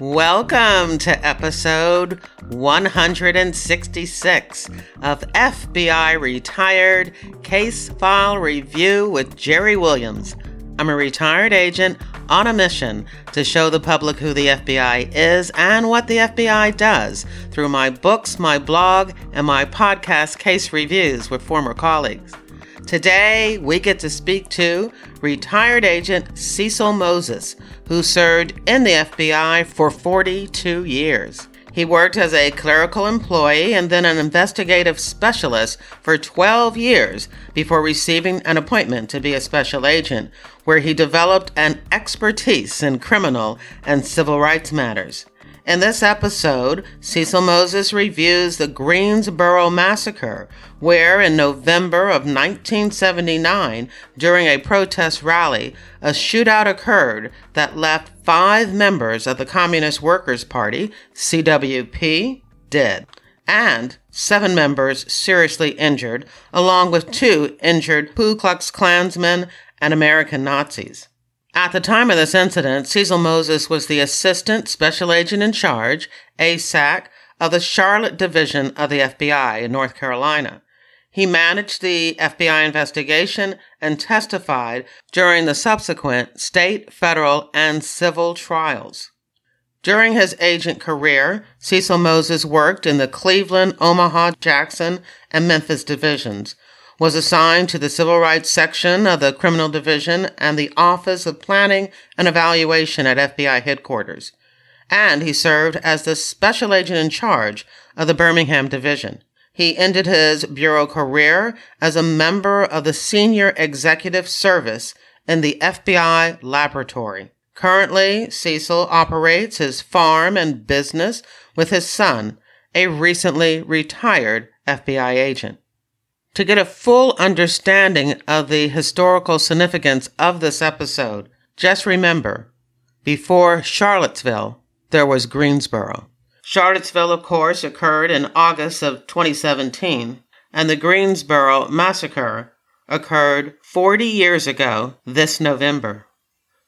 Welcome to episode 166 of FBI Retired Case File Review with Jerry Williams. I'm a retired agent on a mission to show the public who the FBI is and what the FBI does through my books, my blog, and my podcast case reviews with former colleagues. Today, we get to speak to retired agent Cecil Moses, who served in the FBI for 42 years. He worked as a clerical employee and then an investigative specialist for 12 years before receiving an appointment to be a special agent, where he developed an expertise in criminal and civil rights matters. In this episode, Cecil Moses reviews the Greensboro Massacre, where in November of 1979, during a protest rally, a shootout occurred that left five members of the Communist Workers' Party, CWP, dead, and seven members seriously injured, along with two injured Ku Klux Klansmen and American Nazis. At the time of this incident, Cecil Moses was the Assistant Special Agent in Charge, ASAC, of the Charlotte Division of the FBI in North Carolina. He managed the FBI investigation and testified during the subsequent state, federal, and civil trials. During his agent career, Cecil Moses worked in the Cleveland, Omaha, Jackson, and Memphis divisions, was assigned to the Civil Rights Section of the Criminal Division and the Office of Planning and Evaluation at FBI headquarters. And he served as the Special Agent in charge of the Birmingham Division. He ended his bureau career as a member of the Senior Executive Service in the FBI laboratory. Currently, Cecil operates his farm and business with his son, a recently retired FBI agent. To get a full understanding of the historical significance of this episode, just remember before Charlottesville, there was Greensboro. Charlottesville, of course, occurred in August of 2017, and the Greensboro massacre occurred 40 years ago this November.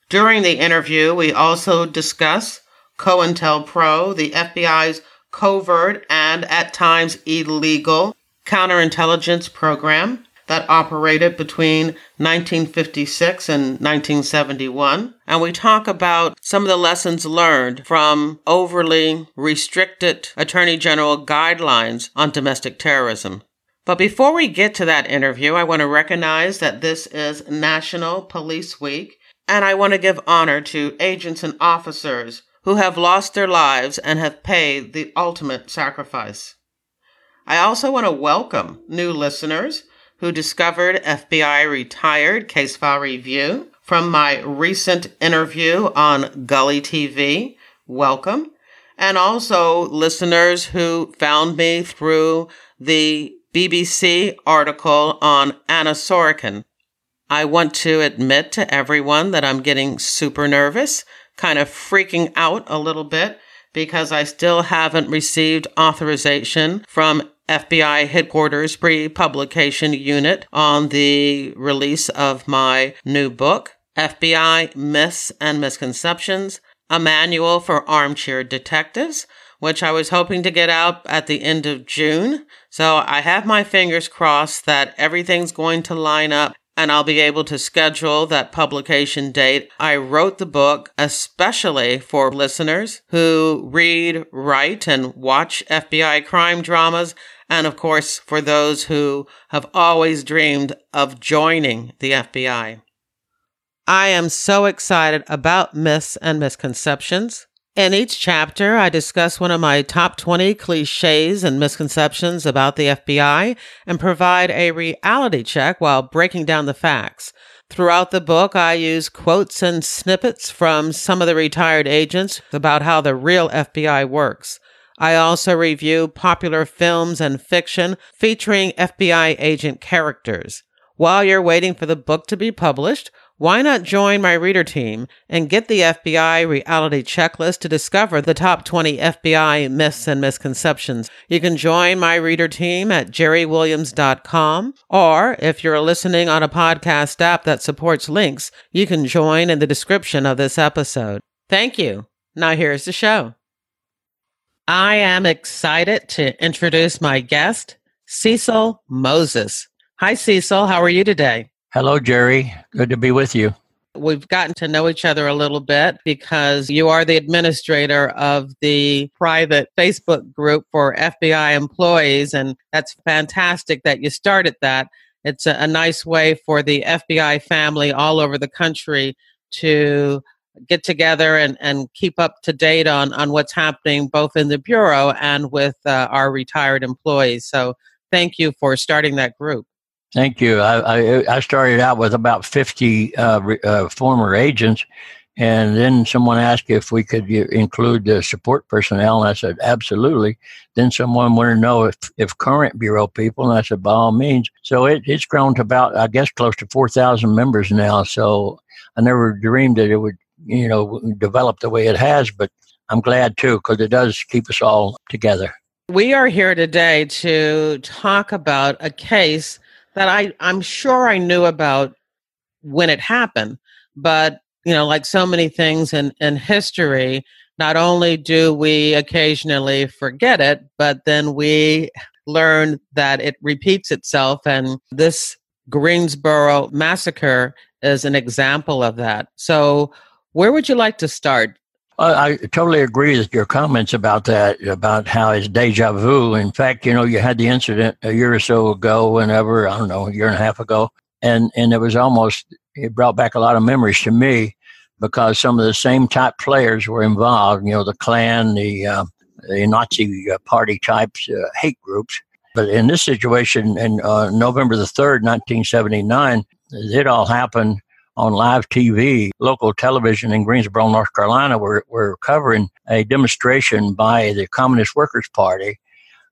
During the interview, we also discuss COINTELPRO, the FBI's covert and at times illegal counterintelligence program that operated between 1956 and 1971. And we talk about some of the lessons learned from overly restricted Attorney General guidelines on domestic terrorism. But before we get to that interview, I want to recognize that this is National Police Week, and I want to give honor to agents and officers who have lost their lives and have paid the ultimate sacrifice. I also want to welcome new listeners who discovered FBI Retired Case File Review from my recent interview on Gully TV. Welcome. And also listeners who found me through the BBC article on Anna Sorokin. I want to admit to everyone that I'm getting super nervous, kind of freaking out a little bit because I still haven't received authorization from FBI headquarters pre publication unit on the release of my new book, FBI Myths and Misconceptions, a manual for armchair detectives, which I was hoping to get out at the end of June. So I have my fingers crossed that everything's going to line up and I'll be able to schedule that publication date. I wrote the book especially for listeners who read, write, and watch FBI crime dramas and of course, for those who have always dreamed of joining the FBI. I am so excited about myths and misconceptions. In each chapter, I discuss one of my top 20 cliches and misconceptions about the FBI and provide a reality check while breaking down the facts. Throughout the book, I use quotes and snippets from some of the retired agents about how the real FBI works. I also review popular films and fiction featuring FBI agent characters. While you're waiting for the book to be published, why not join my reader team and get the FBI reality checklist to discover the top 20 FBI myths and misconceptions? You can join my reader team at jerrywilliams.com, or if you're listening on a podcast app that supports links, you can join in the description of this episode. Thank you. Now, here's the show. I am excited to introduce my guest, Cecil Moses. Hi, Cecil. How are you today? Hello, Jerry. Good to be with you. We've gotten to know each other a little bit because you are the administrator of the private Facebook group for FBI employees, and that's fantastic that you started that. It's a, a nice way for the FBI family all over the country to get together and, and keep up to date on, on what's happening both in the Bureau and with uh, our retired employees. So thank you for starting that group. Thank you. I, I, I started out with about 50 uh, uh, former agents, and then someone asked if we could include the support personnel, and I said, absolutely. Then someone wanted to know if, if current Bureau people, and I said, by all means. So it, it's grown to about, I guess, close to 4,000 members now. So I never dreamed that it would you know, developed the way it has, but I'm glad too, because it does keep us all together. We are here today to talk about a case that I, I'm sure I knew about when it happened, but you know, like so many things in, in history, not only do we occasionally forget it, but then we learn that it repeats itself. And this Greensboro massacre is an example of that. So, where would you like to start? I totally agree with your comments about that, about how it's deja vu. In fact, you know, you had the incident a year or so ago, whenever, I don't know, a year and a half ago, and, and it was almost, it brought back a lot of memories to me because some of the same type players were involved, you know, the Klan, the, uh, the Nazi uh, party types, uh, hate groups. But in this situation, in uh, November the 3rd, 1979, it all happened on live TV, local television in Greensboro, North Carolina, were, were covering a demonstration by the Communist Workers' Party.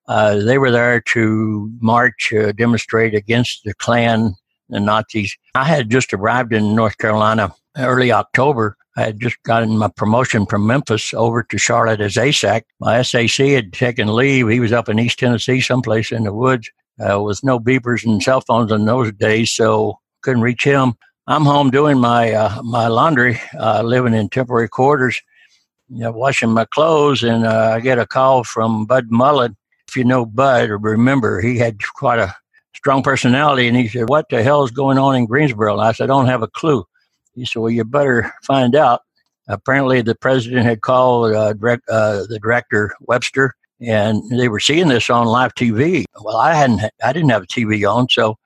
Uh, they were there to march, uh, demonstrate against the Klan, the Nazis. I had just arrived in North Carolina early October. I had just gotten my promotion from Memphis over to Charlotte as ASAC. My SAC had taken leave. He was up in East Tennessee, someplace in the woods, uh, with no beepers and cell phones in those days, so couldn't reach him. I'm home doing my uh, my laundry, uh, living in temporary quarters, you know, washing my clothes, and uh, I get a call from Bud Mullen. If you know Bud or remember, he had quite a strong personality, and he said, "What the hell is going on in Greensboro?" And I said, "I don't have a clue." He said, "Well, you better find out." Apparently, the president had called uh, direct, uh, the director Webster, and they were seeing this on live TV. Well, I hadn't, I didn't have a TV on, so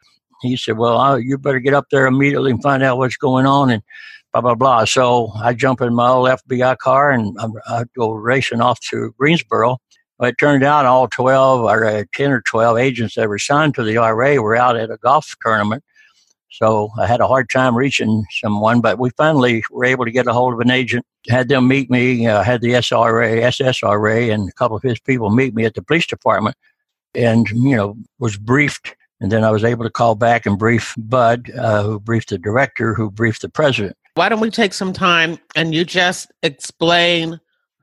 he said, Well, you better get up there immediately and find out what's going on and blah, blah, blah. So I jump in my old FBI car and I, go racing off to Greensboro. But it turned out all 12 or uh, 10 or 12 agents that were signed to the IRA were out at a golf tournament. So I had a hard time reaching someone, but we finally were able to get a hold of an agent, had them meet me, uh, had the SRA, SSRA, and a couple of his people meet me at the police department and, you know, was briefed and then I was able to call back and brief Bud, uh, who briefed the director, who briefed the president. Why don't we take some time and you just explain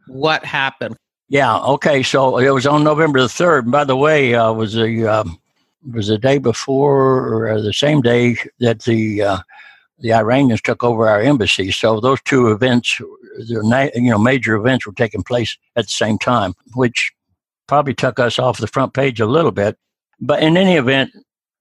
what happened? Yeah. Okay. So it was on November the third. By the way, uh, was a um, was the day before or the same day that the uh, the Iranians took over our embassy. So those two events, the you know major events, were taking place at the same time, which probably took us off the front page a little bit. But in any event,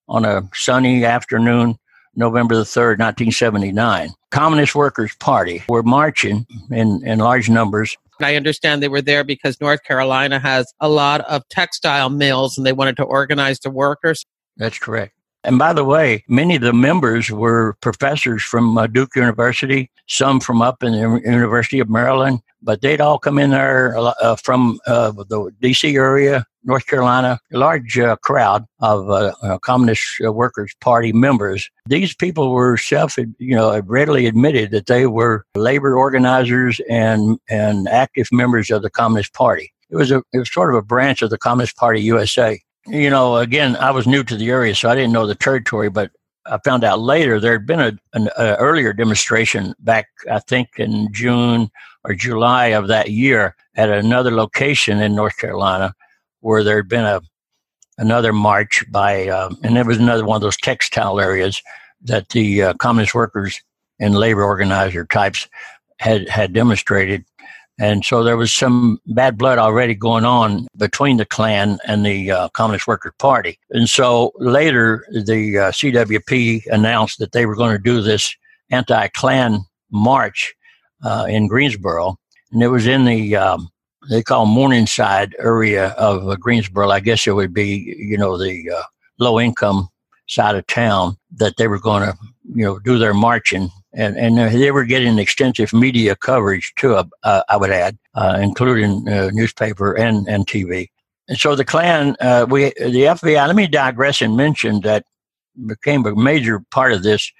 on a sunny afternoon, November the 3rd, 1979. Communist Workers' Party were marching in, in large numbers. I understand they were there because North Carolina has a lot of textile mills and they wanted to organize the workers. That's correct. And by the way, many of the members were professors from uh, Duke University, some from up in the University of Maryland, but they'd all come in there uh, from uh, the DC area, North Carolina, a large uh, crowd of uh, uh, Communist Workers Party members. These people were self, you know, readily admitted that they were labor organizers and and active members of the Communist Party. It was a it was sort of a branch of the Communist Party USA. You know, again, I was new to the area, so I didn't know the territory, but I found out later there had been a, an a earlier demonstration back, I think, in June or July of that year at another location in North Carolina where there had been a another march by, uh, and it was another one of those textile areas that the uh, communist workers and labor organizer types had had demonstrated. And so there was some bad blood already going on between the Klan and the uh, Communist Workers Party. And so later, the uh, CWP announced that they were going to do this anti Klan march uh, in Greensboro. And it was in the, um, they call Morningside area of uh, Greensboro. I guess it would be, you know, the uh, low income side of town that they were going to, you know, do their marching and and they were getting extensive media coverage too. Uh, I would add, uh, including uh, newspaper and and TV. And so the Klan, uh, we the FBI. Let me digress and mention that became a major part of this.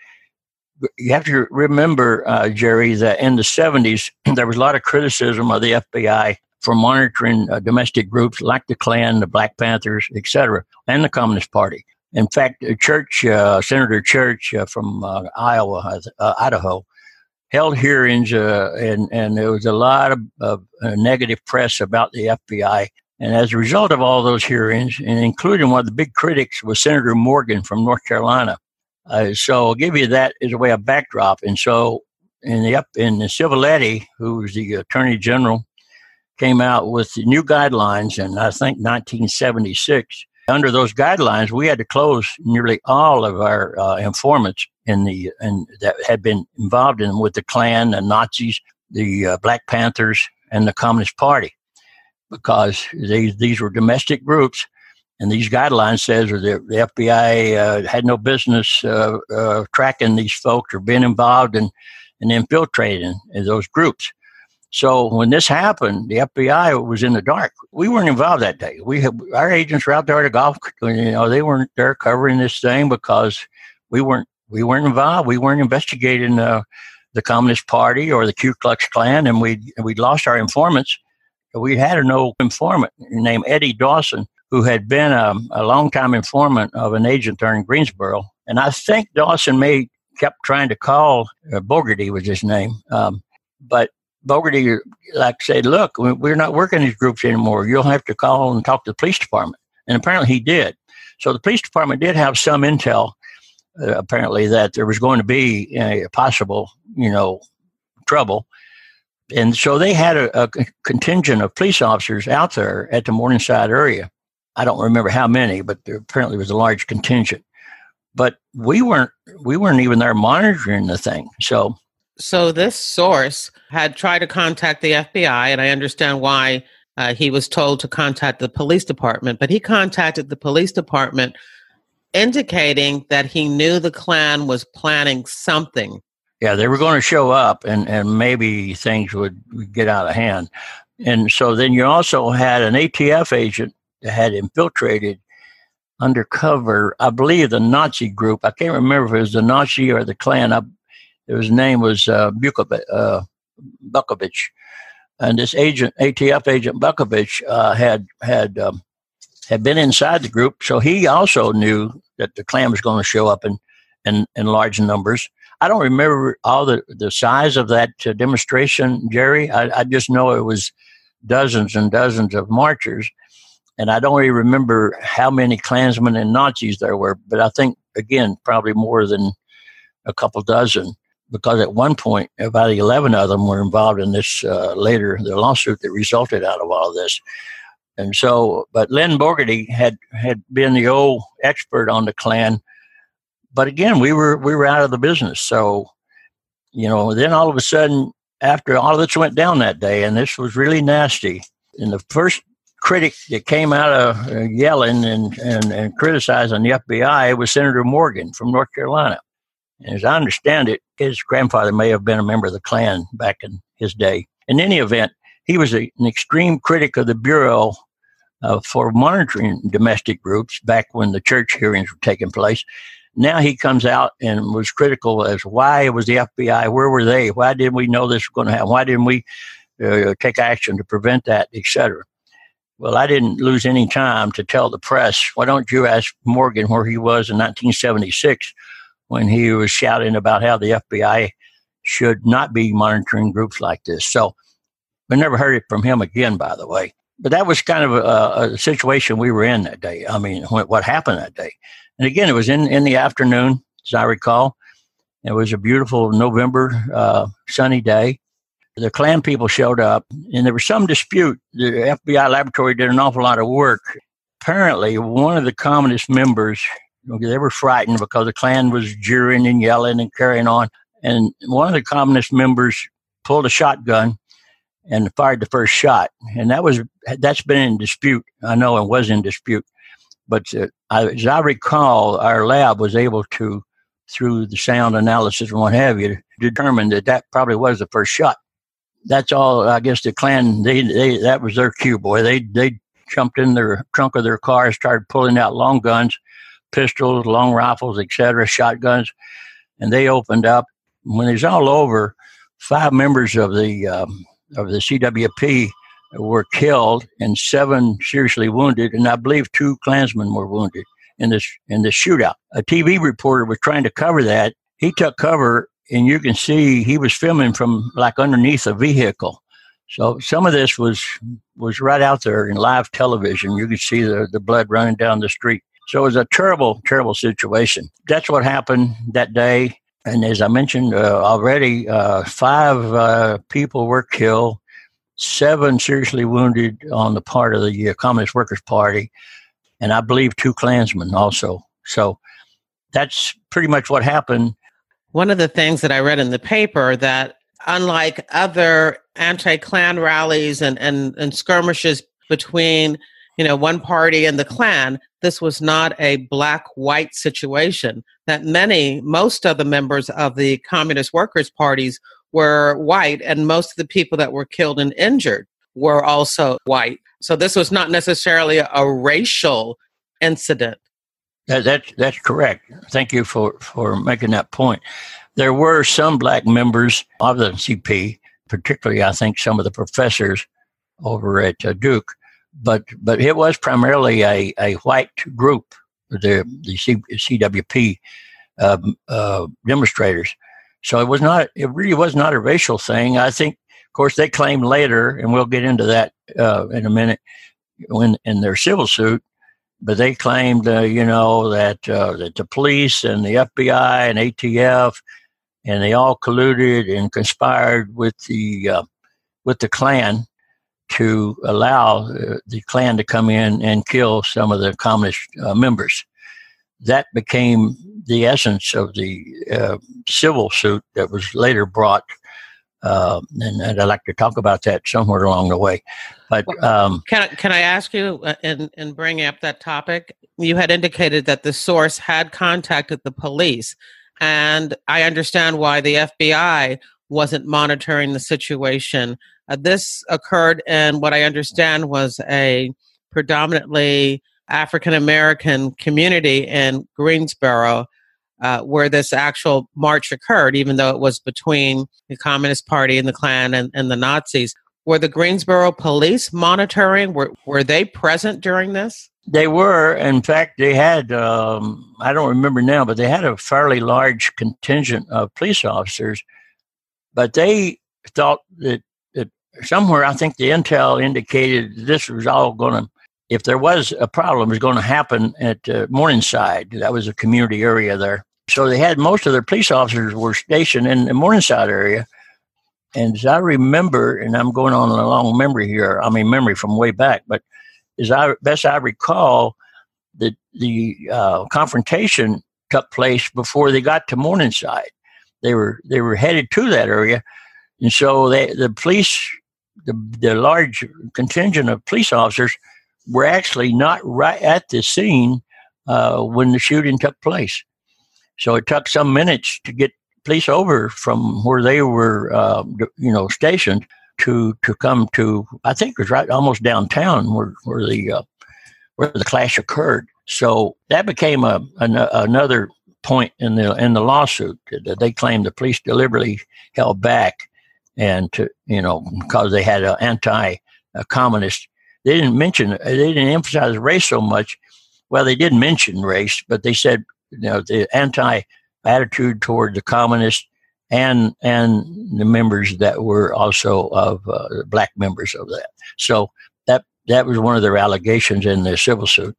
You have to remember, uh, Jerry, that in the '70s there was a lot of criticism of the FBI for monitoring uh, domestic groups like the Klan, the Black Panthers, etc., and the Communist Party. In fact, Church, uh, Senator Church uh, from uh, Iowa, uh, Idaho, held hearings, uh, and and there was a lot of, of negative press about the FBI. And as a result of all those hearings, and including one of the big critics was Senator Morgan from North Carolina. so I'll give you that as a way of backdrop. And so in the up in the Civiletti, who was the Attorney General, came out with the new guidelines in I think 1976 under those guidelines, we had to close nearly all of our uh, informants in the and that had been involved in with the Klan, the Nazis, the uh, Black Panthers, and the Communist Party, because these these were domestic groups, and these guidelines says that the, the FBI uh, had no business uh, uh, tracking these folks or being involved in in infiltrating those groups. So when this happened, the FBI was in the dark. We weren't involved that day. We had, our agents were out there at a golf. You know, they weren't there covering this thing because we weren't we weren't involved. We weren't investigating uh, the Communist Party or the Ku Klux Klan, and we we lost our informants. We had a no informant named Eddie Dawson, who had been a, a longtime informant of an agent there in Greensboro. And I think Dawson may kept trying to call uh, Bogarty was his name, um, but Bogarty like said, look, we're not working these groups anymore. You'll have to call and talk to the police department. And apparently he did. So the police department did have some intel, uh, apparently, that there was going to be a possible, you know, trouble. And so they had a, a contingent of police officers out there at the Morningside area. I don't remember how many, but there apparently was a large contingent. But we weren't we weren't even there monitoring the thing. So so this source had tried to contact the FBI, and I understand why uh, he was told to contact the police department, but he contacted the police department indicating that he knew the Klan was planning something. Yeah, they were going to show up and, and maybe things would get out of hand. And so then you also had an ATF agent that had infiltrated undercover, I believe the Nazi group. I can't remember if it was the Nazi or the Klan. I his name was uh, Bukovic, uh, Butkovich, and this agent, ATF agent Butkovich, uh, had had um, had been inside the group, so he also knew that the Klan was going to show up in, in in large numbers. I don't remember all the the size of that uh, demonstration, Jerry. I, I just know it was dozens and dozens of marchers, and I don't really remember how many Klansmen and Nazis there were, but I think again probably more than a couple dozen because at one point about 11 of them were involved in this uh, later the lawsuit that resulted out of all this. And so but Len Bogarty had had been the old expert on the Klan. But again we were we were out of the business. So you know then all of a sudden after all of this went down that day and this was really nasty and the first critic that came out of uh, yelling and, and, and criticizing the FBI was Senator Morgan from North Carolina as I understand it, his grandfather may have been a member of the Klan back in his day. In any event, he was a, an extreme critic of the Bureau uh, for monitoring domestic groups back when the church hearings were taking place. Now he comes out and was critical as why was the FBI, where were they? Why didn't we know this was going to happen? Why didn't we uh, take action to prevent that, etc. Well, I didn't lose any time to tell the press, why don't you ask Morgan where he was in 1976 when he was shouting about how the FBI should not be monitoring groups like this. So we never heard it from him again, by the way. But that was kind of a, a situation we were in that day. I mean, what, happened that day. And again, it was in, in the afternoon, as I recall. It was a beautiful November uh, sunny day. the Klan people showed up, and there was some dispute. The FBI laboratory did an awful lot of work. Apparently, one of the communist members, they were frightened because the Klan was jeering and yelling and carrying on. And one of the communist members pulled a shotgun and fired the first shot. And that was that's been in dispute. I know it was in dispute, but uh, as I recall, our lab was able to, through the sound analysis and what have you, determine that that probably was the first shot. That's all. I guess the Klan they, they that was their cue, boy. They they jumped in their trunk of their car, started pulling out long guns, pistols, long rifles, etc., shotguns, and they opened up. When it was all over, five members of the um, of the CWP were killed and seven seriously wounded, and I believe two Klansmen were wounded in this in this shootout. A TV reporter was trying to cover that. He took cover, and you can see he was filming from like underneath a vehicle. So some of this was was right out there in live television. You could see the, the blood running down the street. So it was a terrible, terrible situation. That's what happened that day. And as I mentioned uh, already, uh, five uh, people were killed, seven seriously wounded on the part of the uh, Communist Workers' Party, and I believe two Klansmen also. So that's pretty much what happened. One of the things that I read in the paper that unlike other anti-Klan rallies and, and, and skirmishes between you know one party and the Klan, this was not a black white situation, that many, most of the members of the Communist Workers' Parties were white, and most of the people that were killed and injured were also white. So this was not necessarily a, racial incident. That, that, that's correct. Thank you for, for making that point. There were some black members of the CP, particularly, I think, some of the professors over at uh, Duke but but it was primarily a, a white group, the the C, CWP um, uh, demonstrators. So it was not. It really was not a racial thing. I think, of course, they claimed later, and we'll get into that uh, in a minute, when in their civil suit. But they claimed, uh, you know, that uh, that the police and the FBI and ATF and they all colluded and conspired with the uh, with the Klan to allow uh, the Klan to come in and kill some of the communist uh, members. That became the essence of the uh, civil suit that was later brought. Uh, and, and, I'd like to talk about that somewhere along the way. But um, can I, can I ask you uh, in in bringing up that topic? You had indicated that the source had contacted the police, and I understand why the FBI wasn't monitoring the situation uh, this occurred in what I understand was a predominantly African American community in Greensboro, uh, where this actual march occurred, even though it was between the Communist Party and the Klan and, and the Nazis. Were the Greensboro police monitoring? Were, were they present during this? They were. In fact, they had, um, I don't remember now, but they had a fairly large contingent of police officers. But they thought that somewhere I think the intel indicated this was all going to, if there was a problem, it was going to happen at uh, Morningside. That was a community area there. So they had most of their police officers were stationed in the Morningside area. And as I remember, and I'm going on a long memory here, I mean, memory from way back, but as I best I recall, the, the uh, confrontation took place before they got to Morningside. They were they were headed to that area, and so they, the police the, the large contingent of police officers were actually not right at the scene uh, when the shooting took place. So it took some minutes to get police over from where they were, uh, you know, stationed to to come to. I think it was right almost downtown where where the uh, where the clash occurred. So that became a, an, another point in the in the lawsuit that they claimed the police deliberately held back and to you know because they had an anti-communist. They didn't mention they didn't emphasize race so much. Well, they didn't mention race, but they said you know the anti attitude toward the communists and and the members that were also of uh, black members of that. So that that was one of their allegations in the civil suit.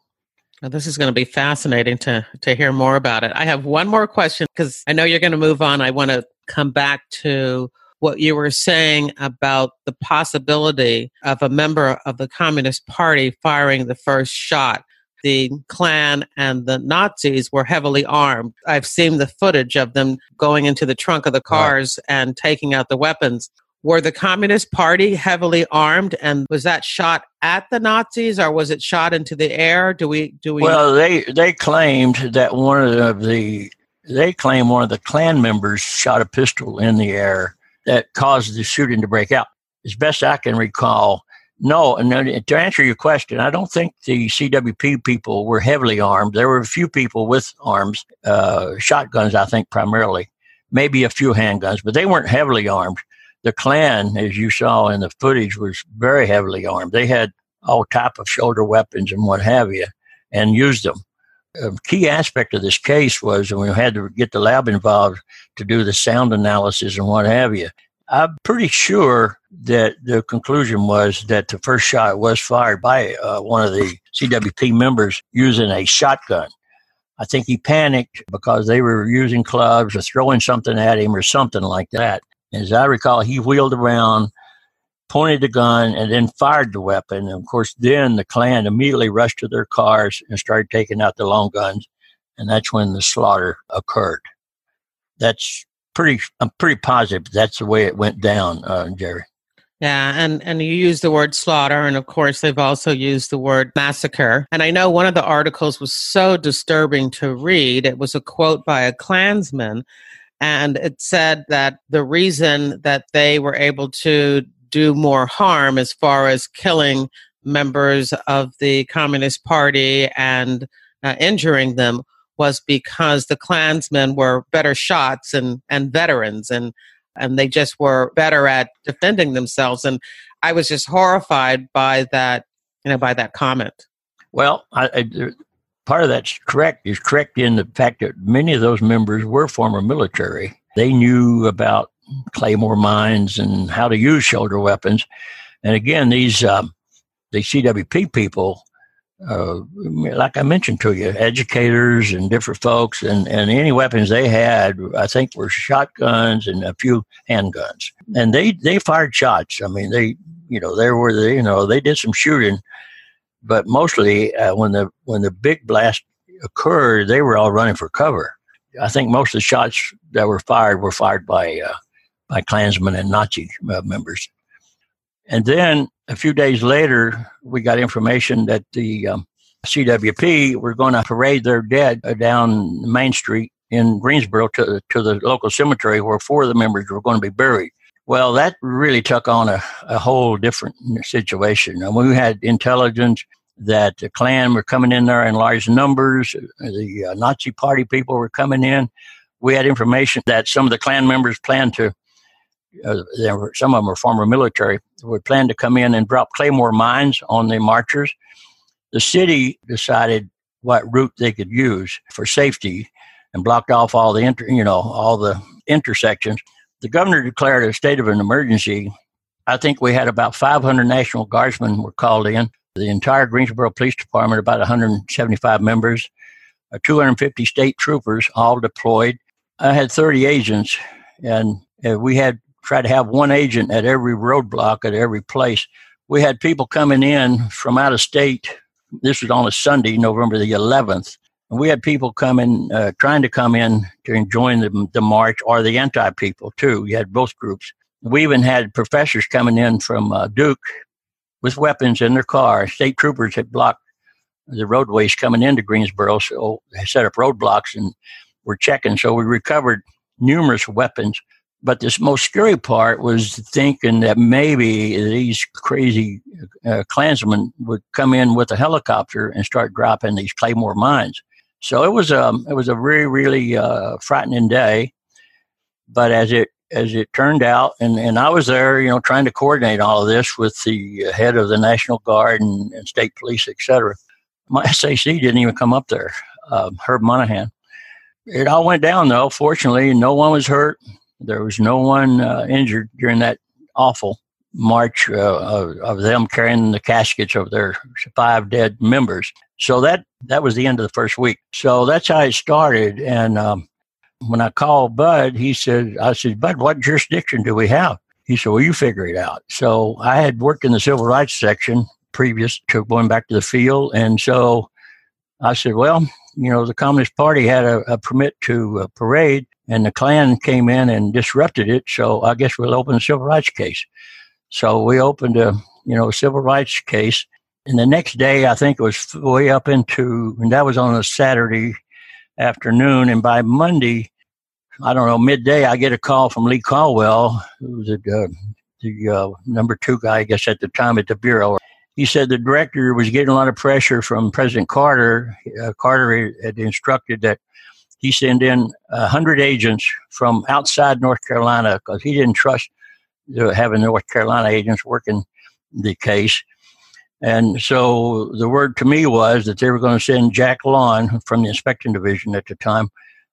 This is going to be fascinating to to hear more about it. I have one more question because I know you're going to move on. I want to come back to what you were saying about the possibility of a member of the Communist Party firing the first shot. The Klan and the Nazis were heavily armed. I've seen the footage of them going into the trunk of the cars right. and taking out the weapons. Were the Communist Party heavily armed, and was that shot at the Nazis, or was it shot into the air? Do we do we? Well, they they claimed that one of the they claim one of the Klan members shot a pistol in the air that caused the shooting to break out. As best I can recall, no. And to answer your question, I don't think the CWP people were heavily armed. There were a few people with arms, uh, shotguns, I think primarily, maybe a few handguns, but they weren't heavily armed. The Klan, as you saw in the footage, was very heavily armed. They had all type of shoulder weapons and what have you, and used them a key aspect of this case was we had to get the lab involved to do the sound analysis and what have you. I'm pretty sure that the conclusion was that the first shot was fired by uh, one of the CWP members using a shotgun. I think he panicked because they were using clubs or throwing something at him or something like that. As I recall, he wheeled around pointed the gun, and then fired the weapon. And of course, then the Klan immediately rushed to their cars and started taking out the long guns. And that's when the slaughter occurred. That's pretty, I'm pretty positive that's the way it went down, uh, Jerry. Yeah, and and you use the word slaughter, and of course they've also used the word massacre. And I know one of the articles was so disturbing to read. It was a quote by a Klansman, and it said that the reason that they were able to do more harm as far as killing members of the Communist Party and uh, injuring them was because the Klansmen were better shots and, and veterans and and they just were better at defending themselves. And I was just horrified by that, you know, by that comment. Well, I, I, part of that's correct. Is correct in the fact that many of those members were former military. They knew about claymore mines and how to use shoulder weapons. And again, these um, the CWP people, uh, like I mentioned to you, educators and different folks, and, and any weapons they had, I think, were shotguns and a few handguns. And they they fired shots. I mean, they you know they were the, you know they did some shooting, but mostly uh, when the when the big blast occurred, they were all running for cover. I think most of the shots that were fired were fired by uh, by Klansmen and Nazi uh, members. And then a few days later, we got information that the um, CWP were going to parade their dead down Main Street in Greensboro to, to the local cemetery where four of the members were going to be buried. Well, that really took on a, a whole different situation. And we had intelligence that the Klan were coming in there in large numbers. The uh, Nazi Party people were coming in. We had information that some of the Klan members planned to uh, were, some of them were former military, would plan to come in and drop claymore mines on the marchers. The city decided what route they could use for safety and blocked off all the inter, you know all the intersections. The governor declared a state of an emergency. I think we had about 500 National Guardsmen were called in. The entire Greensboro Police Department, about 175 members, uh, 250 state troopers, all deployed. I had 30 agents, and uh, we had try to have one agent at every roadblock at every place. We had people coming in from out of state. This was on a Sunday, November the 11th. And we had people coming, uh, trying to come in to join the, the march or the anti people too. You had both groups. We even had professors coming in from uh, Duke with weapons in their car. State troopers had blocked the roadways coming into Greensboro, so they set up roadblocks and were checking. So we recovered numerous weapons. But this most scary part was thinking that maybe these crazy uh, Klansmen would come in with a helicopter and start dropping these claymore mines. So it was a um, it was a really really uh, frightening day. But as it as it turned out, and, and I was there, you know, trying to coordinate all of this with the head of the National Guard and, and state police, etc. My SAC didn't even come up there, um, Herb Monahan. It all went down though. Fortunately, no one was hurt. There was no one uh, injured during that awful march uh, of, of, them carrying the caskets of their five dead members. So that that was the end of the first week. So that's how it started, and um, When I called Bud, he said, I said, Bud, what jurisdiction do we have? He said, Well, you figure it out. So I had worked in the civil rights section previous to going back to the field. And so I said, Well, you know, the Communist Party had a, a permit to uh, parade, and the Klan came in and disrupted it. So I guess we'll open a civil rights case. So we opened a, you know, civil rights case. And the next day, I think it was way up into, and that was on a Saturday afternoon. And by Monday, I don't know, midday, I get a call from Lee Colwell, who was the, uh, the uh, number two guy, I guess, at the time at the Bureau. He said the director was getting a lot of pressure from President Carter. Uh, Carter had instructed that he sent in 100 agents from outside North Carolina because he didn't trust uh, having North Carolina agents working the case. And so the word to me was that they were going to send Jack Lawn from the inspection division at the time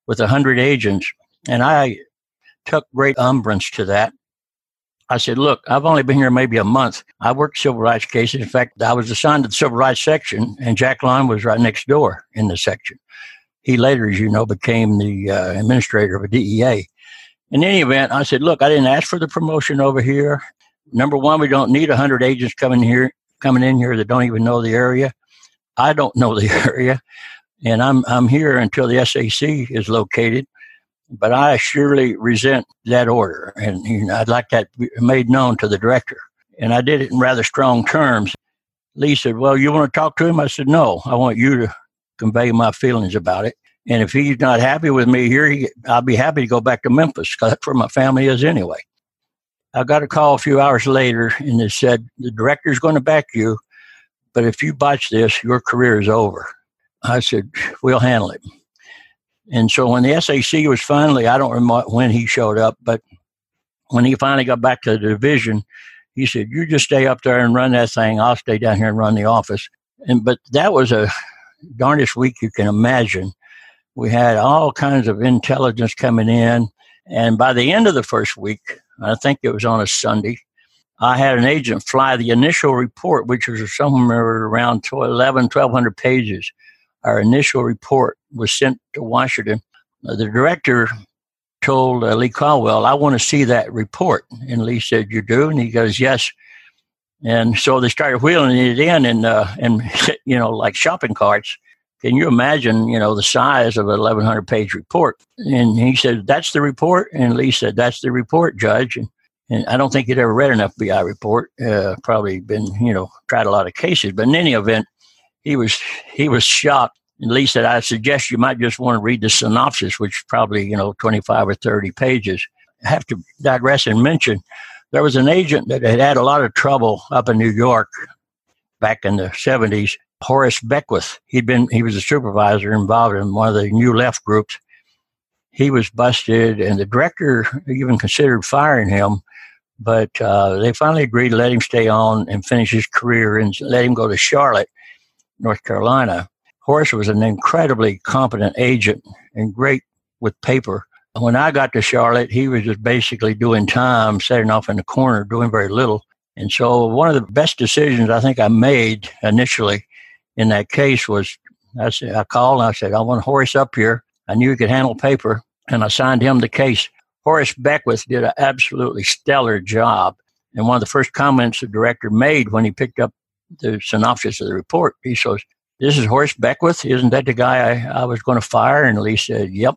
with 100 agents. And I took great umbrance to that. I said, look, I've only been here maybe a month. I worked civil rights cases. In fact, I was assigned to the civil rights section, and Jack Lawn was right next door in the section. He later, as you know, became the uh, administrator of a DEA. In any event, I said, look, I didn't ask for the promotion over here. Number one, we don't need 100 agents coming here, coming in here that don't even know the area. I don't know the area, and I'm I'm here until the SAC is located. But I surely resent that order, and you know, I'd like that made known to the director. And I did it in rather strong terms. Lee said, "Well, you want to talk to him?" I said, "No, I want you to convey my feelings about it." And if he's not happy with me here, he, I'll be happy to go back to Memphis because that's where my family is anyway. I got a call a few hours later and it said, the director's going to back you, but if you botch this, your career is over. I said, we'll handle it. And so when the SAC was finally, I don't remember when he showed up, but when he finally got back to the division, he said, you just stay up there and run that thing. I'll stay down here and run the office. And, but that was a darndest week you can imagine we had all kinds of intelligence coming in. And by the end of the first week, I think it was on a Sunday, I had an agent fly the initial report, which was somewhere around 11, 1200 pages. Our initial report was sent to Washington. The director told uh, Lee Colwell, I want to see that report. And Lee said, You do? And he goes, Yes. And so they started wheeling it in and, uh, and you know, like shopping carts. Can you imagine, you know, the size of an 1100 page report? And he said, that's the report. And Lee said, that's the report, Judge. And, and I don't think he'd ever read an FBI report. Uh, probably been, you know, tried a lot of cases. But in any event, he was he was shocked. And Lee said, I suggest you might just want to read the synopsis, which probably, you know, 25 or 30 pages. I have to digress and mention there was an agent that had had a lot of trouble up in New York back in the 70s Horace Beckwith. He'd been he was a supervisor involved in one of the New Left groups. He was busted, and the director even considered firing him, but uh, they finally agreed to let him stay on and finish his career and let him go to Charlotte, North Carolina. Horace was an incredibly competent agent and great with paper. When I got to Charlotte, he was just basically doing time, sitting off in the corner, doing very little. And so, one of the best decisions I think I made initially in that case was I said I called and I said I want Horace up here. I knew he could handle paper, and I signed him the case. Horace Beckwith did an absolutely stellar job. And one of the first comments the director made when he picked up the synopsis of the report, he says, "This is Horace Beckwith. Isn't that the guy I, I was going to fire?" And Lee said, "Yep."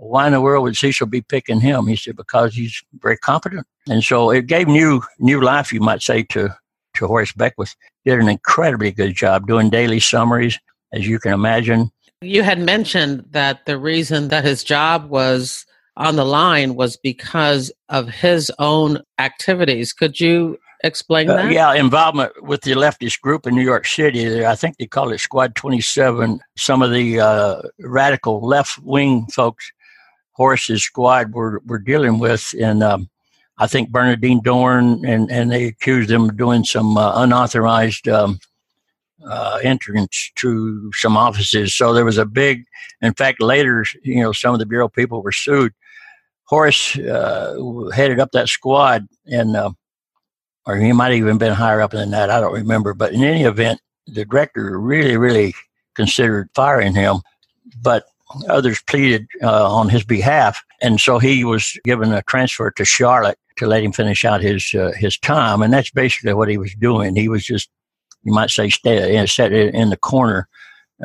Why in the world would Cecil be picking him? He said, "Because he's very competent." And so it gave new new life, you might say, to to Horace Beckwith did an incredibly good job doing daily summaries, as you can imagine. You had mentioned that the reason that his job was on the line was because of his own activities. Could you explain uh, that? Yeah, involvement with the leftist group in New York City. I think they call it Squad 27. Some of the uh, radical left wing folks, Horace's squad, were, were dealing with in um, I think Bernardine Dohrn and, and they accused him of doing some uh, unauthorized um, uh, entrance to some offices. So there was a big, in fact, later, you know, some of the Bureau people were sued. Horace uh, headed up that squad, and uh, or he might have even been higher up than that. I don't remember. But in any event, the director really, really considered firing him. But others pleaded uh, on his behalf, and so he was given a transfer to Charlotte to let him finish out his uh, his time, and that's basically what he was doing. He was just, you might say, stay, set in the corner,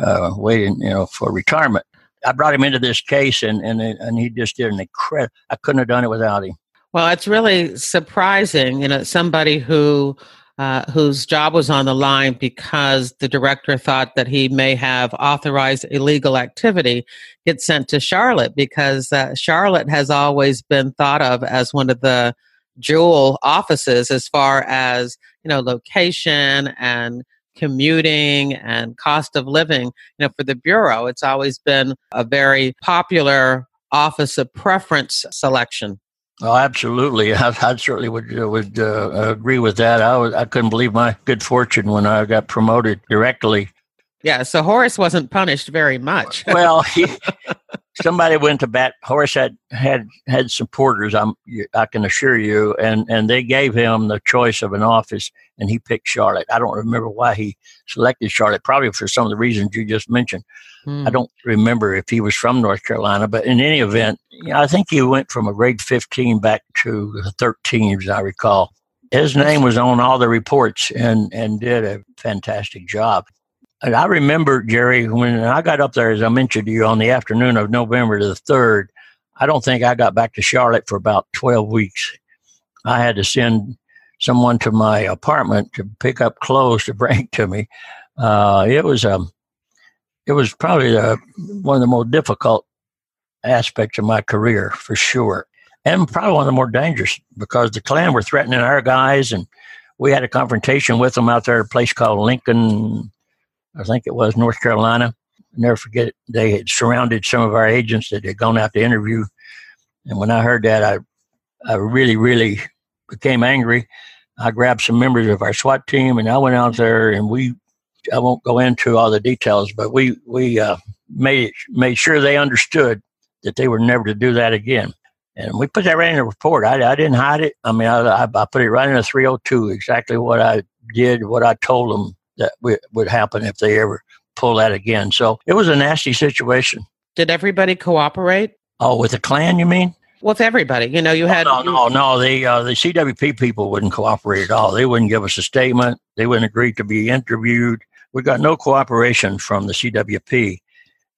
uh, waiting, you know, for retirement. I brought him into this case, and and and he just did an incredible. I couldn't have done it without him. Well, it's really surprising, you know, somebody who uh, whose job was on the line because the director thought that he may have authorized illegal activity gets sent to Charlotte because uh, Charlotte has always been thought of as one of the jewel offices as far as you know location and commuting and cost of living you know for the bureau. It's always been a very popular office of preference selection Oh, absolutely. I, I certainly would uh, would uh, agree with that. I was I couldn't believe my good fortune when I got promoted directly. Yeah, so Horace wasn't punished very much. well, he, somebody went to bat. Horace had had had supporters. I'm I can assure you, and and they gave him the choice of an office, and he picked Charlotte. I don't remember why he selected Charlotte. Probably for some of the reasons you just mentioned. Hmm. I don't remember if he was from North Carolina, but in any event, I think he went from a grade 15 back to 13, as I recall. His name was on all the reports and, and did a fantastic job. And I remember, Jerry, when I got up there, as I mentioned to you, on the afternoon of November the 3rd, I don't think I got back to Charlotte for about 12 weeks. I had to send someone to my apartment to pick up clothes to bring to me. Uh, it was um, it was probably uh, one of the most difficult aspects of my career for sure, and probably one of the more dangerous because the Klan were threatening our guys, and we had a confrontation with them out there at a place called Lincoln, I think it was North Carolina. I'll never forget it. They had surrounded some of our agents that had gone out to interview, and when I heard that, I I really really became angry. I grabbed some members of our SWAT team and I went out there and we I won't go into all the details, but we we uh, made made sure they understood that they were never to do that again. And we put that right in the report. I, I didn't hide it. I mean, I, I put it right in the 302, exactly what I did, what I told them that w- would happen if they ever pull that again. So it was a nasty situation. Did everybody cooperate? Oh, with the Klan, you mean? With everybody, you know, you had no, no, no. The uh, the CWP people wouldn't cooperate at all. They wouldn't give us a statement. They wouldn't agree to be interviewed. We got no cooperation from the CWP.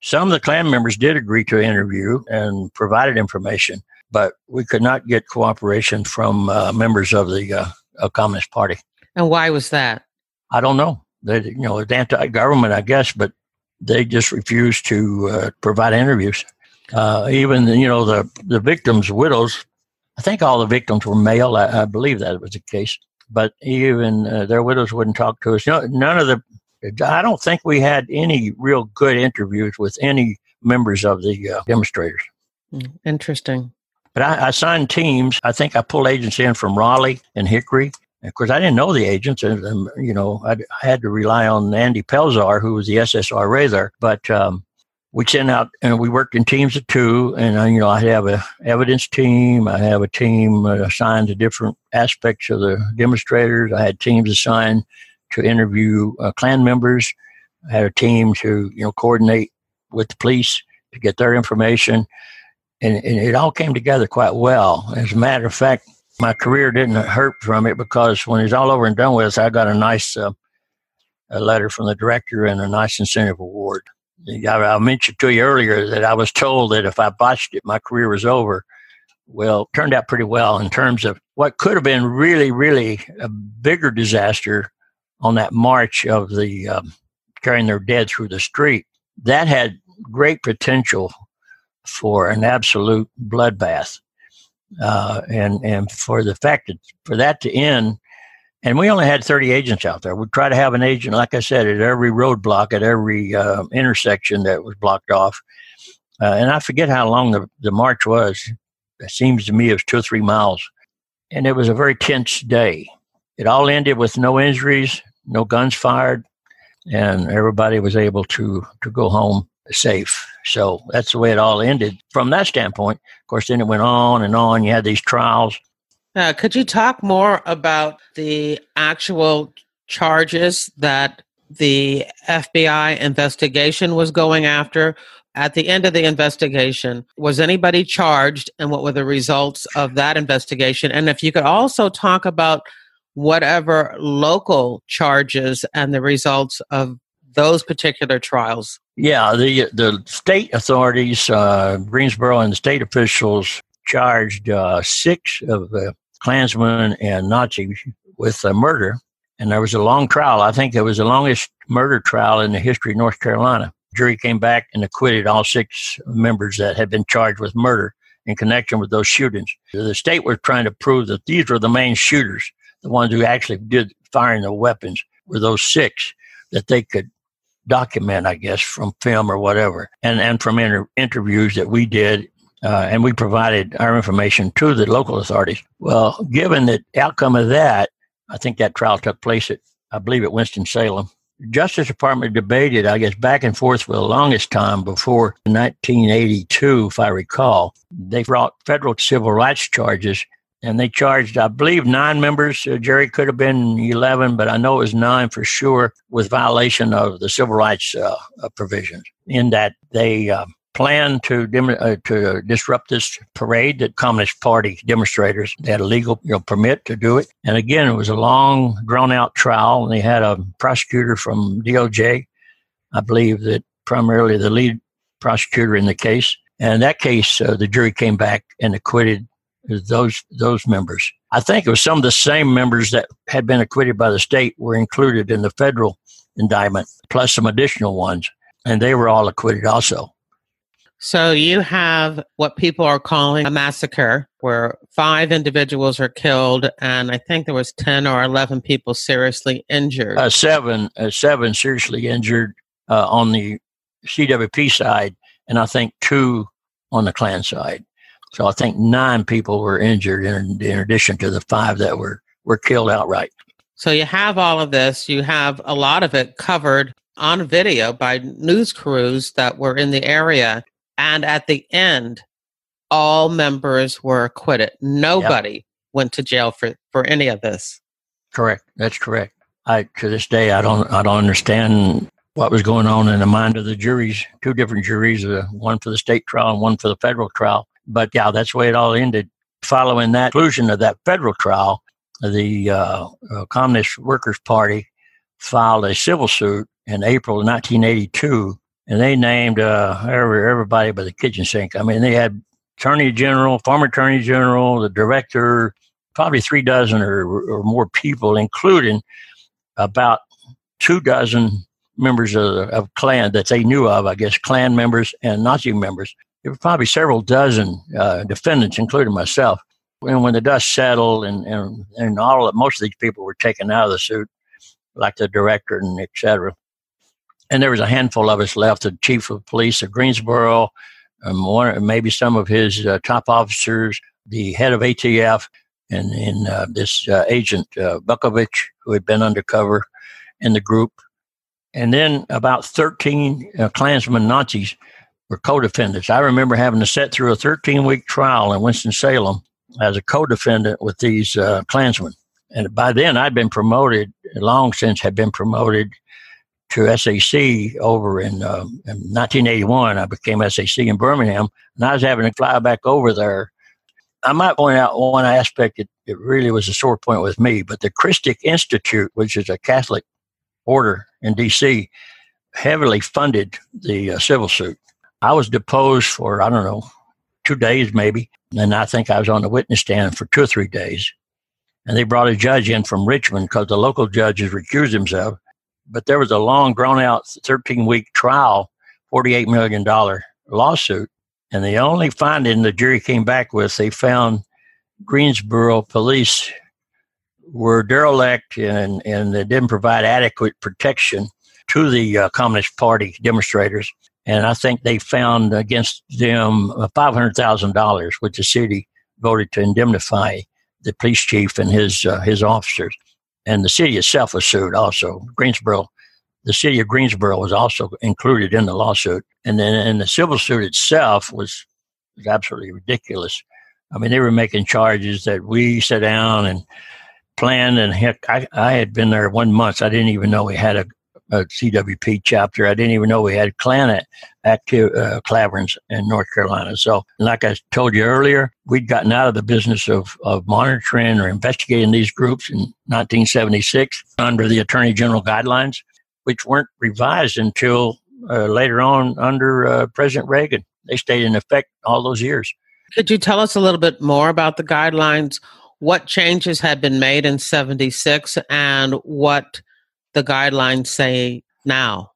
Some of the Klan members did agree to interview and provided information, but we could not get cooperation from uh, members of the uh, Communist Party. And why was that? I don't know. They, you know, it's anti-government, I guess, but they just refused to uh, provide interviews. Uh, even you know the the victims' widows. I think all the victims were male. I, I believe that was the case. But even uh, their widows wouldn't talk to us. You know, none of the I don't think we had any real good interviews with any members of the uh, demonstrators. Hmm, interesting. But I, I signed teams. I think I pulled agents in from Raleigh and Hickory. Of course, I didn't know the agents, and, and you know, I, I, had to rely on Andy Pelzar, who was the SSRA there. But um, we sent out, and we worked in teams of two. And you know, I have a evidence team. I have a team assigned to different aspects of the demonstrators. I had teams assigned to interview uh, Klan members. I had a team to you know coordinate with the police to get their information, and, and it all came together quite well. As a matter of fact, my career didn't hurt from it because when it's all over and done with, I got a nice uh, a letter from the director and a nice incentive award. I, I mentioned to you earlier that I was told that if I botched it, my career was over. Well, turned out pretty well in terms of what could have been really, really a bigger disaster on that march of the um, carrying their dead through the street, that had great potential for an absolute bloodbath. Uh, and and for the fact that for that to end, and we only had 30 agents out there. We try to have an agent, like I said, at every roadblock, at every uh, intersection that was blocked off. Uh, and I forget how long the, the march was. It seems to me it was two or three miles. And it was a very tense day. It all ended with no injuries, no guns fired, and everybody was able to to go home safe. So that's the way it all ended from that standpoint. Of course, then it went on and on. You had these trials. Uh, could you talk more about the actual charges that the FBI investigation was going after, at the end of the investigation, was anybody charged and what were the results of that investigation? And if you could also talk about whatever local charges and the results of those particular trials. Yeah, the the state authorities, uh, Greensboro and the state officials charged uh, six of the Klansmen and Nazis with murder, and there was a long trial. I think it was the longest murder trial in the history of North Carolina. jury came back and acquitted all six members that had been charged with murder in connection with those shootings. The state was trying to prove that these were the main shooters, the ones who actually did firing the weapons, were those six that they could document, I guess, from film or whatever, and and from inter- interviews that we did, uh, and we provided our information to the local authorities. Well, given the outcome of that, I think that trial took place at, I believe, at Winston Salem. Justice Department debated, I guess, back and forth for the longest time before 1982, if I recall. They brought federal civil rights charges and they charged, I believe, nine members. Uh, Jerry could have been 11, but I know it was nine for sure with violation of the civil rights uh, uh provisions in that they uh, planned to dem- uh, to disrupt this parade that Communist Party demonstrators they had a legal you know, permit to do it. And again, it was a long, drawn out trial. And they had a prosecutor from DOJ, I believe, that primarily the lead prosecutor in the case. And in that case, uh, the jury came back and acquitted those those members. I think it was some of the same members that had been acquitted by the state were included in the federal indictment, plus some additional ones, and they were all acquitted also. So you have what people are calling a massacre, where five individuals are killed, and I think there was ten or eleven people seriously injured. Uh, seven, uh, seven seriously injured uh, on the CWP side, and I think two on the Klan side. So I think nine people were injured in, in addition to the five that were, were killed outright. So you have all of this. You have a lot of it covered on video by news crews that were in the area. And at the end, all members were acquitted. Nobody yep. went to jail for, for any of this. Correct. That's correct. I to this day I don't I don't understand what was going on in the mind of the juries, two different juries, uh, one for the state trial and one for the federal trial. But yeah, that's the way it all ended. Following that conclusion of that federal trial, the uh, uh, Communist Workers' Party filed a civil suit in April of 1982, and they named uh, every, everybody but the kitchen sink. I mean, they had Attorney General, former Attorney General, the director, probably three dozen or, or more people, including about two dozen members of, of Klan that they knew of, I guess, Klan members and Nazi members there were probably several dozen uh, defendants, including myself. And when the dust settled and, and, and all of, most of these people were taken out of the suit, like the director and et cetera. And there was a handful of us left, the chief of police of Greensboro, um, one, maybe some of his uh, top officers, the head of ATF, and, and uh, this uh, agent, uh, Butkovich, who had been undercover in the group. And then about 13 uh, Klansmen Nazis were co-defendants. I remember having to sit through a 13-week trial in Winston-Salem as a co-defendant with these uh, Klansmen. And by then, I'd been promoted, long since had been promoted to SAC over in, uh, in 1981. I became SAC in Birmingham, and I was having to fly back over there. I might point out one aspect that it really was a sore point with me, but the Christic Institute, which is a Catholic order in D.C., heavily funded the uh, civil suit. I was deposed for, I don't know, two days maybe. And I think I was on the witness stand for two or three days. And they brought a judge in from Richmond because the local judges recused himself. But there was a long, drawn out 13 week trial, $48 million lawsuit. And the only finding the jury came back with, they found Greensboro police were derelict and, and they didn't provide adequate protection to the uh, Communist Party demonstrators. And I think they found against them $500,000, which the city voted to indemnify the police chief and his, uh, his officers. And the city itself was sued also. Greensboro, the city of Greensboro was also included in the lawsuit. And then and the civil suit itself was, was absolutely ridiculous. I mean, they were making charges that we sat down and planned. And heck, I, I had been there one month. I didn't even know we had a a CWP chapter. I didn't even know we had Klan active uh, Klaverns in North Carolina. So, like I told you earlier, we'd gotten out of the business of, of monitoring or investigating these groups in 1976 under the Attorney General guidelines, which weren't revised until uh, later on under uh, President Reagan. They stayed in effect all those years. Could you tell us a little bit more about the guidelines? What changes had been made in 76 and what the guidelines say now?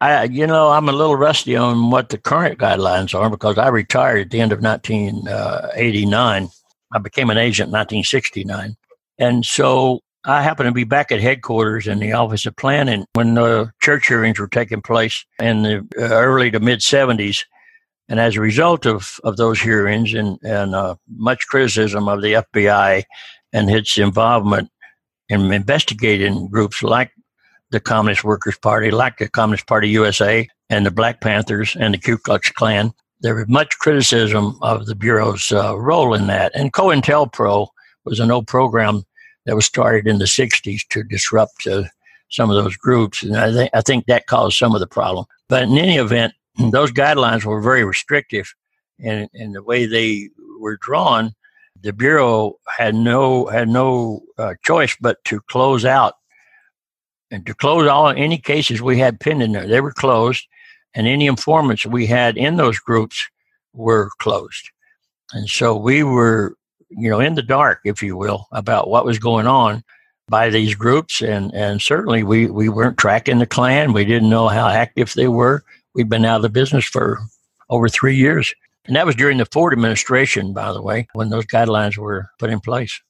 I, you know, I'm a little rusty on what the current guidelines are because I retired at the end of 1989. I became an agent in 1969. And so I happened to be back at headquarters in the Office of Planning when the church hearings were taking place in the uh, early to mid 70s. And as a result of, of those hearings and, and uh, much criticism of the FBI and its involvement in investigating groups like the Communist Workers' Party, like the Communist Party USA and the Black Panthers and the Ku Klux Klan. There was much criticism of the Bureau's uh, role in that. And COINTELPRO was an old program that was started in the 60s to disrupt uh, some of those groups. And I, th- I think that caused some of the problem. But in any event, those guidelines were very restrictive. And, and the way they were drawn, the Bureau had no, had no uh, choice but to close out and to close all any cases we had pending there. They were closed, and any informants we had in those groups were closed. And so we were, you know, in the dark, if you will, about what was going on by these groups. And, and certainly we, we weren't tracking the Klan. We didn't know how active they were. We'd been out of the business for over three years. And that was during the Ford administration, by the way, when those guidelines were put in place.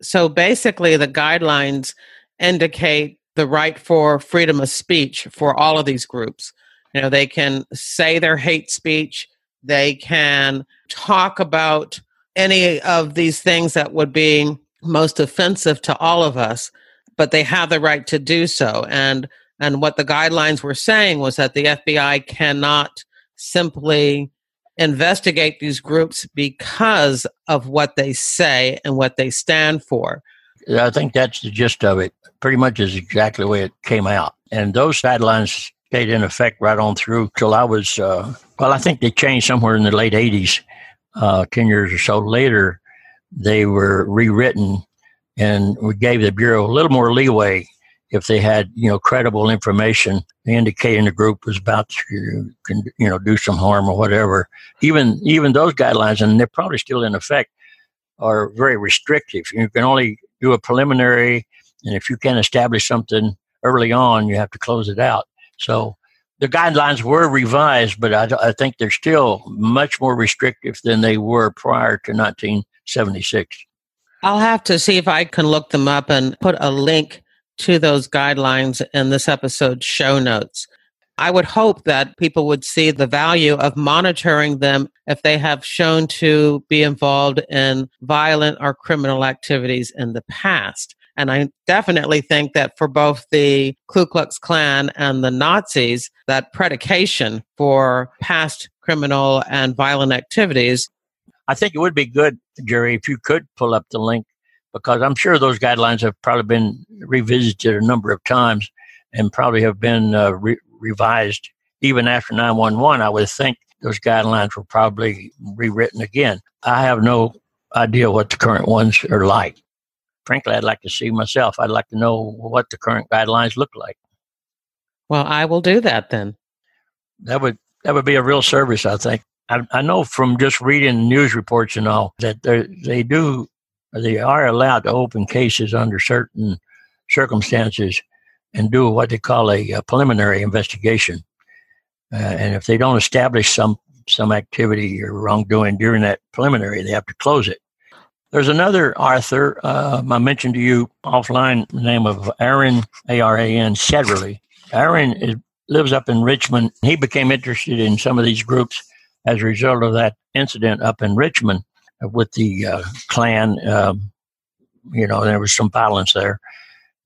So basically, the guidelines indicate the right for freedom of speech for all of these groups. You know, they can say their hate speech, they can talk about any of these things that would be most offensive to all of us, but they have the right to do so. And and what the guidelines were saying was that the FBI cannot simply investigate these groups because of what they say and what they stand for. I think that's the gist of it pretty much is exactly the way it came out. And those guidelines stayed in effect right on through till I was, uh, well, I think they changed somewhere in the late 80s. Uh, 10 years or so later, they were rewritten and we gave the Bureau a little more leeway if they had, you know, credible information indicating the group was about to, you know, do some harm or whatever. Even, even those guidelines, and they're probably still in effect, are very restrictive. You can only do a preliminary and if you can't establish something early on, you have to close it out. So the guidelines were revised, but I, I think they're still much more restrictive than they were prior to 1976. I'll have to see if I can look them up and put a link to those guidelines in this episode's show notes. I would hope that people would see the value of monitoring them if they have shown to be involved in violent or criminal activities in the past. And I definitely think that for both the Ku Klux Klan and the Nazis, that predication for past criminal and violent activities. I think it would be good, Jerry, if you could pull up the link, because I'm sure those guidelines have probably been revisited a number of times and probably have been uh, re- revised even after 911. I would think those guidelines were probably rewritten again. I have no idea what the current ones are like frankly, I'd like to see myself. I'd like to know what the current guidelines look like. Well, I will do that then. That would that would be a real service, I think. I, I know from just reading news reports and all that they do they are allowed to open cases under certain circumstances and do what they call a, a preliminary investigation. Uh, and if they don't establish some some activity or wrongdoing during that preliminary, they have to close it. There's another Arthur uh, I mentioned to you offline, the name of Aran, A R A N, Shetterly. Aran is, lives up in Richmond. He became interested in some of these groups as a result of that incident up in Richmond with the uh, Klan. Um, you know, there was some violence there.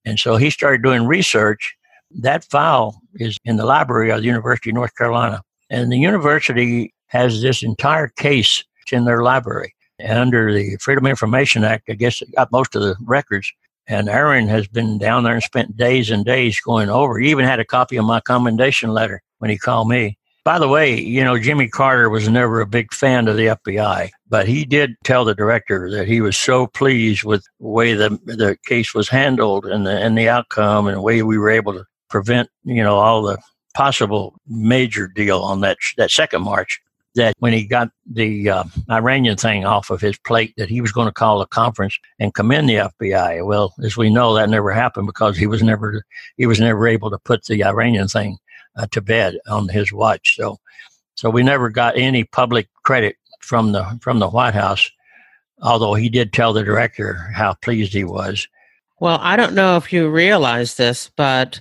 And so he started doing research. That file is in the library of the University of North Carolina. And the university has this entire case in their library. And under the Freedom of Information Act, I guess it got most of the records. And Aran has been down there and spent days and days going over. He even had a copy of my commendation letter when he called me. By the way, you know, Jimmy Carter was never a big fan of the FBI, but he did tell the director that he was so pleased with the way the, the case was handled and the, and the outcome and the way we were able to prevent, you know, all the possible major deal on that, that second march that when he got the uh, Iranian thing off of his plate, that he was going to call a conference and commend the FBI. Well, as we know, that never happened because he was never he was never able to put the Iranian thing uh, to bed on his watch. So, so we never got any public credit from the from the White House, although he did tell the director how pleased he was. Well, I don't know if you realize this, but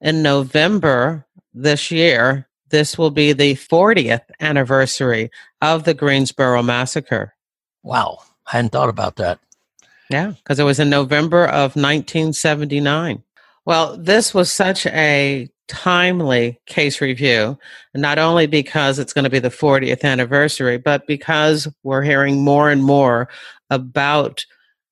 in November this year, this will be the 40th anniversary of the Greensboro massacre. Wow, I hadn't thought about that. Yeah, because it was in November of 1979. Well, this was such a timely case review, not only because it's going to be the 40th anniversary, but because we're hearing more and more about,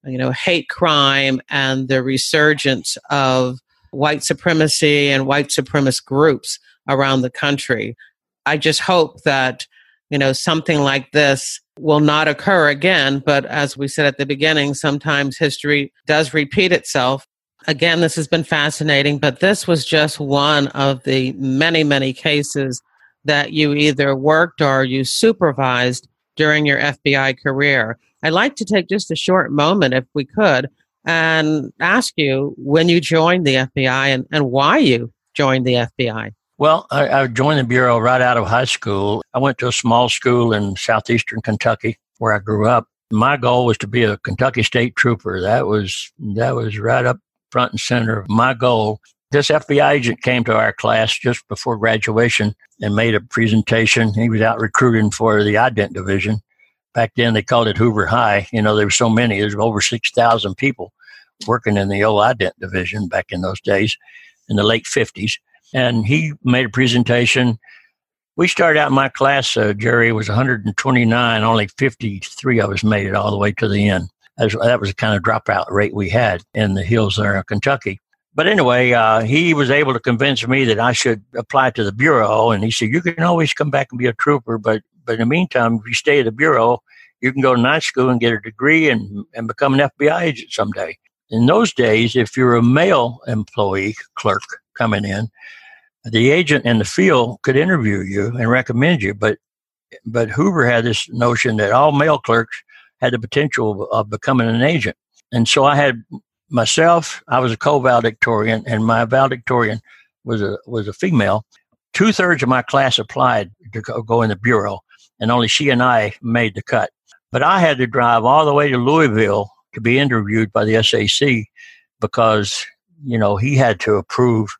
you know, hate crime and the resurgence of white supremacy and white supremacist groups around the country. I just hope that, you know, something like this will not occur again. But as we said at the beginning, sometimes history does repeat itself. Again, this has been fascinating, but this was just one of the many, many cases that you either worked or you supervised during your FBI career. I'd like to take just a short moment, if we could, and ask you when you joined the FBI and, and why you joined the FBI. Well, I, I, joined the Bureau right out of high school. I went to a small school in southeastern Kentucky where I grew up. My goal was to be a Kentucky State Trooper. That was that was right up front and center of my goal. This FBI agent came to our class just before graduation and made a presentation. He was out recruiting for the ident division. Back then, they called it Hoover High. You know, there were so many. There's over 6,000 people working in the old ident division back in those days in the late 50s and he made a presentation. We started out in my class, uh, Jerry, was 129. Only 53 of us made it all the way to the end. That was, that was the kind of dropout rate we had in the hills there in Kentucky. But anyway, uh, he was able to convince me that I should apply to the bureau, and he said, "You can always come back and be a trooper, but but in the meantime, if you stay at the bureau, you can go to night school and get a degree and and become an FBI agent someday." In those days, if you're a male employee clerk coming in, the agent in the field could interview you and recommend you, but but Hoover had this notion that all male clerks had the potential of, becoming an agent, and so I had myself. I was a co-valedictorian, and my valedictorian was a was a female. Two thirds of my class applied to go in the bureau, and only she and I made the cut. But I had to drive all the way to Louisville to be interviewed by the SAC because you know he had to approve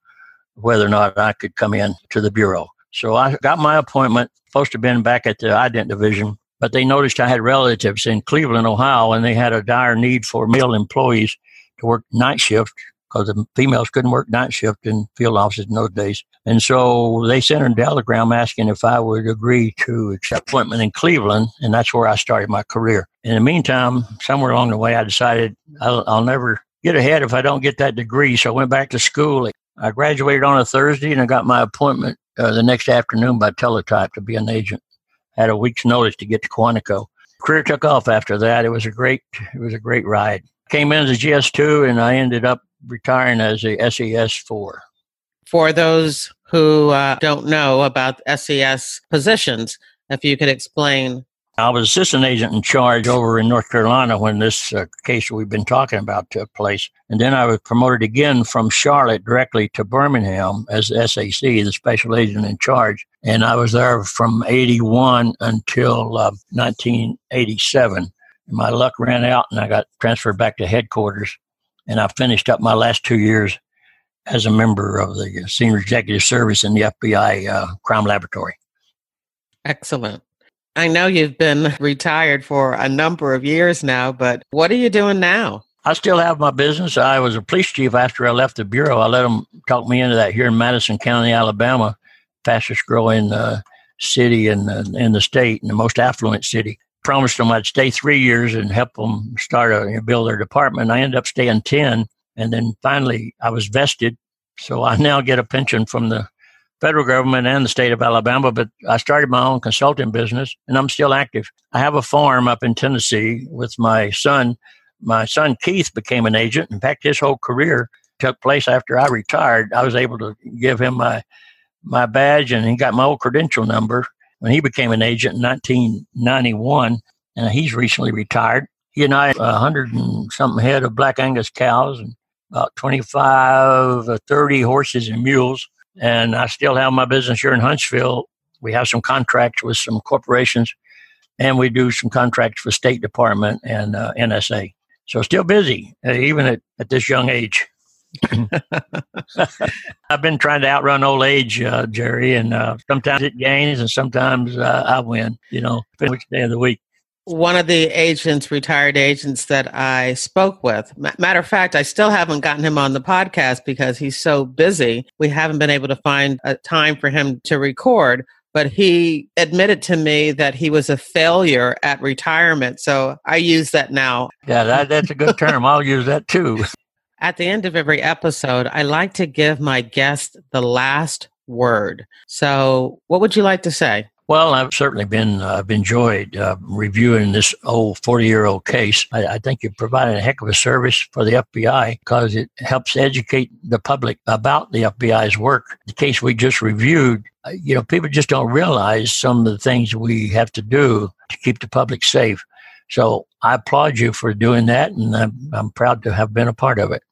whether or not I could come in to the bureau. So I got my appointment, supposed to have been back at the ident division, but they noticed I had relatives in Cleveland, Ohio, and they had a dire need for male employees to work night shift because the females couldn't work night shift in field offices in those days. And so they sent a telegram asking if I would agree to accept appointment in Cleveland, and that's where I started my career. In the meantime, somewhere along the way, I decided I'll, I'll never get ahead if I don't get that degree. So I went back to school I graduated on a Thursday and I got my appointment uh, the next afternoon by teletype to be an agent. Had a week's notice to get to Quantico. Career took off after that. It was a great, it was a great ride. Came in as a GS2 and I ended up retiring as a SES4. For those who uh, don't know about SES positions, if you could explain I was assistant agent in charge over in North Carolina when this uh, case we've been talking about took place. And then I was promoted again from Charlotte directly to Birmingham as SAC, the special agent in charge. And I was there from 81 until uh, 1987. My luck ran out and I got transferred back to headquarters. And I finished up my last two years as a member of the senior executive service in the FBI uh, crime laboratory. Excellent. I know you've been retired for a number of years now, but what are you doing now? I still have my business. I was a police chief after I left the bureau. I let them talk me into that here in Madison County, Alabama, fastest growing uh, city in uh, in the state and the most affluent city. promised them I'd stay three years and help them start a you know, build their department. I ended up staying ten, and then finally I was vested, so I now get a pension from the federal government and the state of Alabama. But I started my own consulting business, and I'm still active. I have a farm up in Tennessee with my son. My son Keith became an agent. In fact, his whole career took place after I retired. I was able to give him my my badge, and he got my old credential number when he became an agent in 1991, and he's recently retired. He and I, a hundred and something head of black Angus cows, and about 25 or 30 horses and mules. And I still have my business here in Huntsville. We have some contracts with some corporations, and we do some contracts for State Department and uh, NSA. So still busy, uh, even at, at this young age. I've been trying to outrun old age, uh, Jerry, and uh, sometimes it gains and sometimes uh, I win, you know, which day of the week. One of the agents, retired agents that I spoke with, matter of fact, I still haven't gotten him on the podcast because he's so busy. We haven't been able to find a time for him to record but he admitted to me that he was a failure at retirement. So I use that now. Yeah, that, that's a good term. I'll use that too. At the end of every episode, I like to give my guest the last word. So, what would you like to say? Well, I've certainly been uh, enjoyed uh, reviewing this old forty year old case. I, I, think you've provided a heck of a service for the FBI because it helps educate the public about the FBI's work. The case we just reviewed, uh, you know, people just don't realize some of the things we have to do to keep the public safe. So I applaud you for doing that, and I'm, I'm proud to have been a part of it.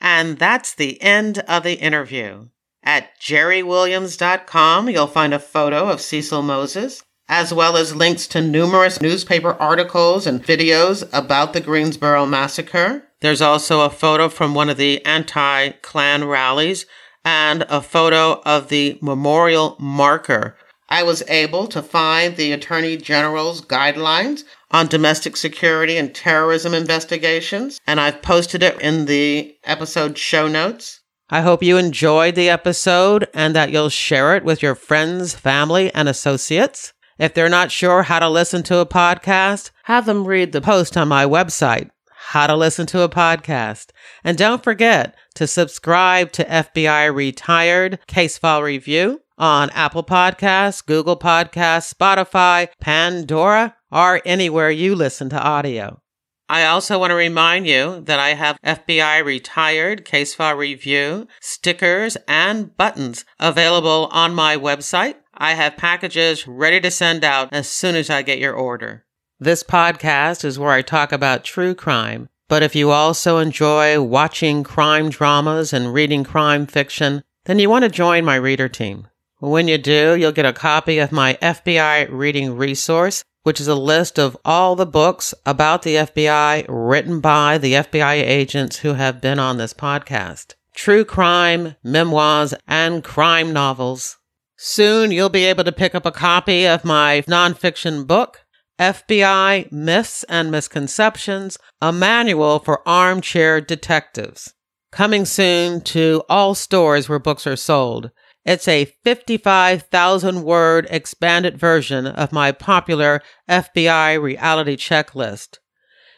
And that's the end of the interview. At jerrywilliams.com, you'll find a photo of Cecil Moses, as well as links to numerous newspaper articles and videos about the Greensboro massacre. There's also a photo from one of the anti Klan rallies and a photo of the memorial marker I was able to find the Attorney General's guidelines on domestic security and terrorism investigations, and I've posted it in the episode show notes. I hope you enjoyed the episode and that you'll share it with your friends, family, and associates. If they're not sure how to listen to a podcast, have them read the post on my website, How to Listen to a Podcast. And don't forget to subscribe to FBI Retired Case File Review on Apple Podcasts, Google Podcasts, Spotify, Pandora, or anywhere you listen to audio. I also want to remind you that I have FBI retired case file review, stickers, and buttons available on my website. I have packages ready to send out as soon as I get your order. This podcast is where I talk about true crime, but if you also enjoy watching crime dramas and reading crime fiction, then you want to join my reader team. When you do, you'll get a copy of my FBI reading resource, which is a list of all the books about the FBI written by the FBI agents who have been on this podcast. True crime, memoirs, and crime novels. Soon you'll be able to pick up a copy of my nonfiction book, FBI Myths and Misconceptions, a manual for armchair detectives. Coming soon to all stores where books are sold. It's a 55,000 word expanded version of my popular FBI reality checklist.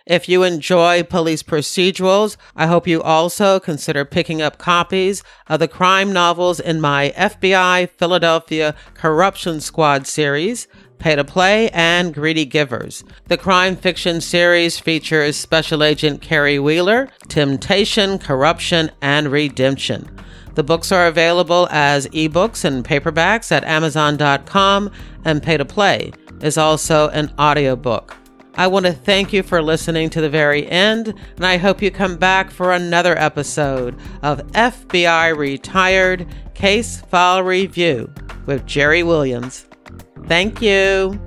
If you enjoy police procedurals, I hope you also consider picking up copies of the crime novels in my FBI Philadelphia Corruption Squad series, Pay to Play, and Greedy Givers. The crime fiction series features Special Agent Carrie Wheeler, Temptation, Corruption, and Redemption. The books are available as ebooks and paperbacks at Amazon.com, and Pay to Play is also an audiobook. I want to thank you for listening to the very end, and I hope you come back for another episode of FBI Retired Case File Review with Jerry Williams. Thank you.